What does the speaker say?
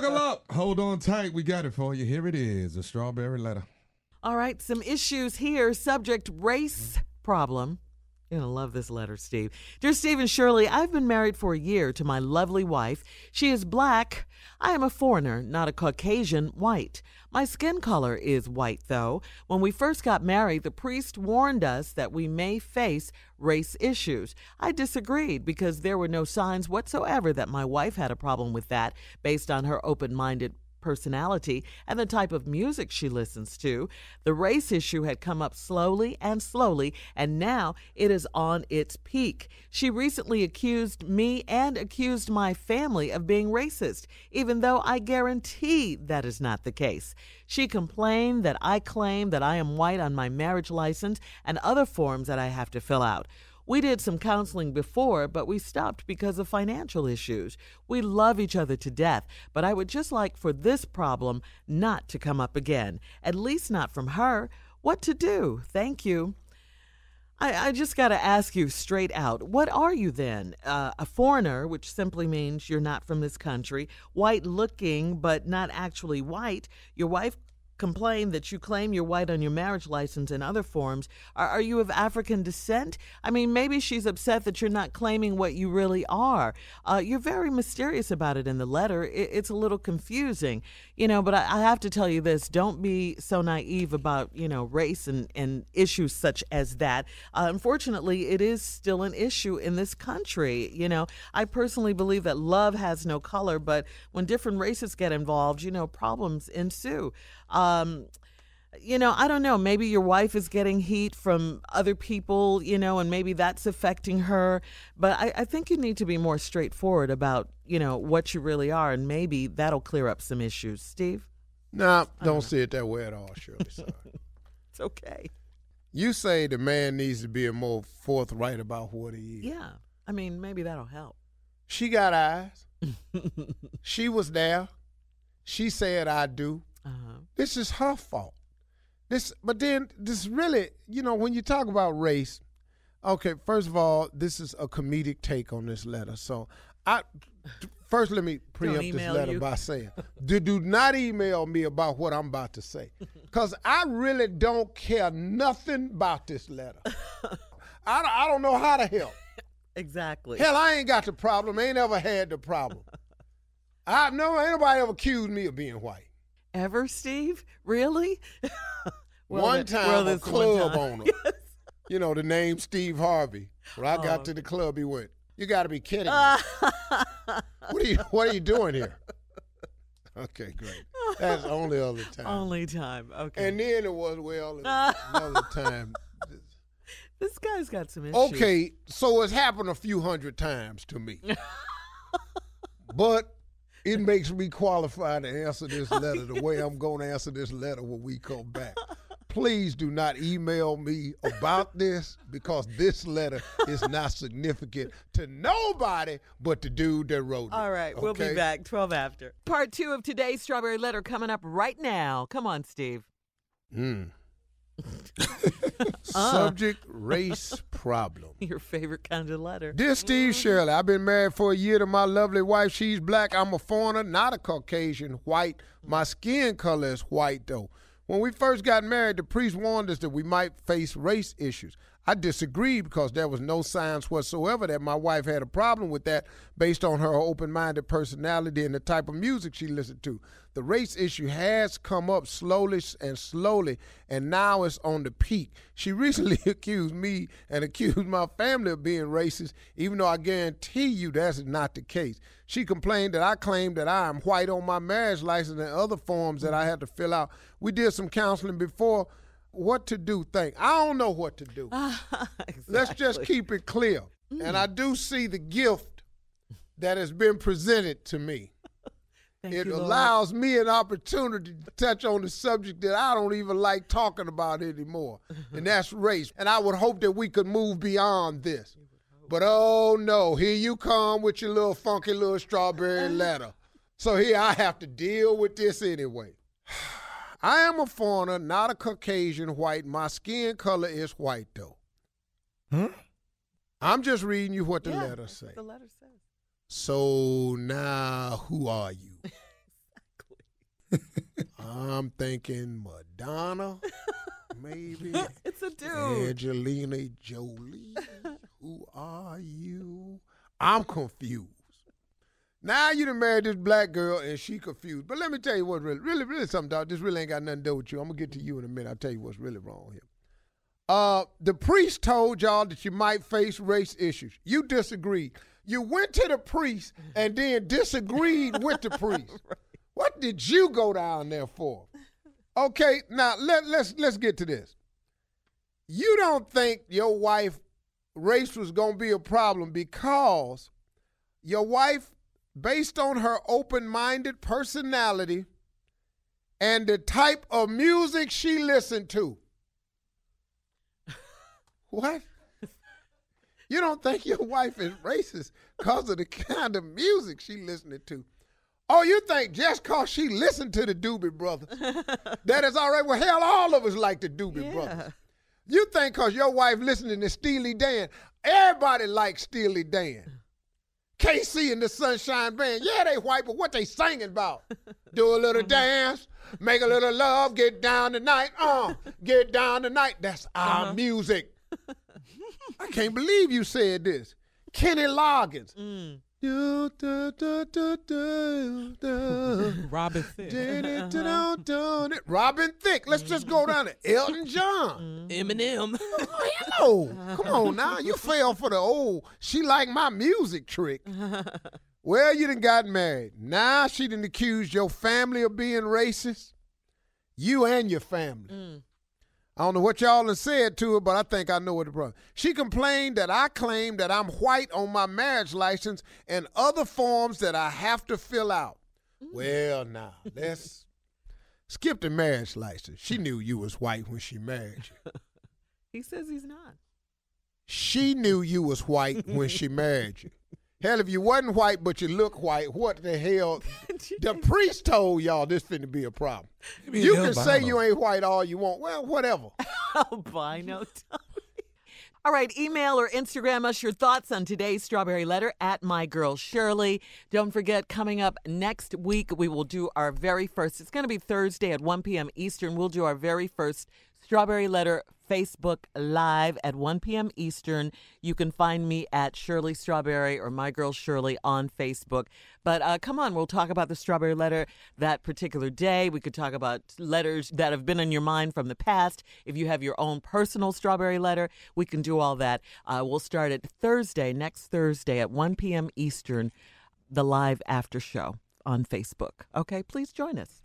Buckle up. Hold on tight. We got it for you. Here it is a strawberry letter. All right, some issues here. Subject race problem. You're going to love this letter, Steve. Dear Steve and Shirley, I've been married for a year to my lovely wife. She is black. I am a foreigner, not a Caucasian white. My skin color is white, though. When we first got married, the priest warned us that we may face race issues. I disagreed because there were no signs whatsoever that my wife had a problem with that based on her open minded personality and the type of music she listens to. The race issue had come up slowly and slowly, and now it is on its peak. She recently accused me and accused my family of being racist, even though I guarantee that is not the case. She complained that I claim that I am white on my marriage license and other forms that I have to fill out. We did some counseling before, but we stopped because of financial issues. We love each other to death, but I would just like for this problem not to come up again, at least not from her. What to do? Thank you. I, I just got to ask you straight out what are you then? Uh, a foreigner, which simply means you're not from this country, white looking, but not actually white. Your wife complain that you claim you're white on your marriage license and other forms. Are, are, you of African descent? I mean, maybe she's upset that you're not claiming what you really are. Uh, you're very mysterious about it in the letter. It, it's a little confusing, you know, but I, I, have to tell you this don't be so naive about, you know, race and, and issues such as that. Uh, unfortunately, it is still an issue in this country. You know, I personally believe that love has no color, but when different races get involved, you know, problems ensue. Um, you know, I don't know. Maybe your wife is getting heat from other people, you know, and maybe that's affecting her. But I, I, think you need to be more straightforward about, you know, what you really are, and maybe that'll clear up some issues. Steve? No, nah, don't, don't see it that way at all, Shirley. Sorry. it's okay. You say the man needs to be more forthright about what he is. Yeah. I mean, maybe that'll help. She got eyes. she was there. She said, I do. This is her fault. This, but then this really, you know, when you talk about race, okay, first of all, this is a comedic take on this letter. So I first let me preempt this letter you. by saying, do, do not email me about what I'm about to say. Because I really don't care nothing about this letter. I, I don't know how to help. Exactly. Hell, I ain't got the problem. I ain't ever had the problem. I no, ain't nobody ever accused me of being white. Ever, Steve? Really? well, one time, well, a club time. owner. yes. You know the name Steve Harvey. When I oh. got to the club, he went, "You got to be kidding me! what are you What are you doing here?" Okay, great. That's only other time. Only time. Okay. And then it was well another time. This guy's got some issues. Okay, so it's happened a few hundred times to me. but it makes me qualified to answer this letter the way I'm going to answer this letter when we come back. Please do not email me about this because this letter is not significant to nobody but the dude that wrote it. All right, okay? we'll be back 12 after. Part two of today's Strawberry Letter coming up right now. Come on, Steve. Hmm. Subject race problem. Your favorite kind of letter. Dear Steve mm-hmm. Shirley, I've been married for a year to my lovely wife. She's black. I'm a foreigner, not a Caucasian, white. My skin color is white, though. When we first got married, the priest warned us that we might face race issues. I disagreed because there was no signs whatsoever that my wife had a problem with that based on her open minded personality and the type of music she listened to. The race issue has come up slowly and slowly, and now it's on the peak. She recently accused me and accused my family of being racist, even though I guarantee you that's not the case. She complained that I claimed that I am white on my marriage license and other forms that I had to fill out. We did some counseling before what to do thing. I don't know what to do. exactly. Let's just keep it clear. Mm. And I do see the gift that has been presented to me. it you, allows me an opportunity to touch on the subject that I don't even like talking about anymore, and that's race. And I would hope that we could move beyond this. But oh no, here you come with your little funky little strawberry letter. So here I have to deal with this anyway. I am a foreigner, not a Caucasian white. My skin color is white, though. Huh? I'm just reading you what the yeah, letter says. The letter says. So now, who are you? Exactly. I'm thinking Madonna, maybe. It's a dude. Angelina Jolie. Who are you? I'm confused. Now you done married this black girl and she confused. But let me tell you what really, really, really something, dog. This really ain't got nothing to do with you. I'm gonna get to you in a minute. I'll tell you what's really wrong here. Uh, the priest told y'all that you might face race issues. You disagreed. You went to the priest and then disagreed with the priest. What did you go down there for? Okay, now let, let's let's get to this. You don't think your wife race was gonna be a problem because your wife, based on her open-minded personality and the type of music she listened to. What? You don't think your wife is racist because of the kind of music she listening to? Oh, you think just cause she listened to the Doobie Brothers, that is all right? Well, hell, all of us like the Doobie Yeah. Brothers. You think cause your wife listening to Steely Dan, everybody likes Steely Dan. KC and the Sunshine Band, yeah, they white, but what they singing about? Do a little mm-hmm. dance, make a little love, get down tonight, uh, get down tonight. That's our uh-huh. music. I can't believe you said this. Kenny Loggins. Mm. Do, do, do, do, do, do. Robin Thicke. Do. Robin Thicke. Let's just go down to Elton John. Mm-hmm. Eminem. Oh, hello. Come on now. You fell for the old, she like my music trick. Well, you done got married. Now she done accused your family of being racist. You and your family. Mm. I don't know what y'all done said to her, but I think I know what the problem. She complained that I claim that I'm white on my marriage license and other forms that I have to fill out. Mm. Well, now let's skip the marriage license. She knew you was white when she married you. He says he's not. She knew you was white when she married you. Hell, if you wasn't white but you look white, what the hell? The priest told y'all this finna be a problem. You can say you ain't white all you want. Well, whatever. Albino Tommy. All right, email or Instagram us your thoughts on today's Strawberry Letter at My Girl Shirley. Don't forget, coming up next week, we will do our very first, it's going to be Thursday at 1 p.m. Eastern. We'll do our very first Strawberry Letter Facebook Live at 1 p.m. Eastern. You can find me at Shirley Strawberry or My Girl Shirley on Facebook. But uh, come on, we'll talk about the Strawberry Letter that particular day. We could talk about letters that have been in your mind from the past. If you have your own personal Strawberry Letter, we can do all that. Uh, we'll start at Thursday, next Thursday at 1 p.m. Eastern, the live after show on Facebook. Okay, please join us.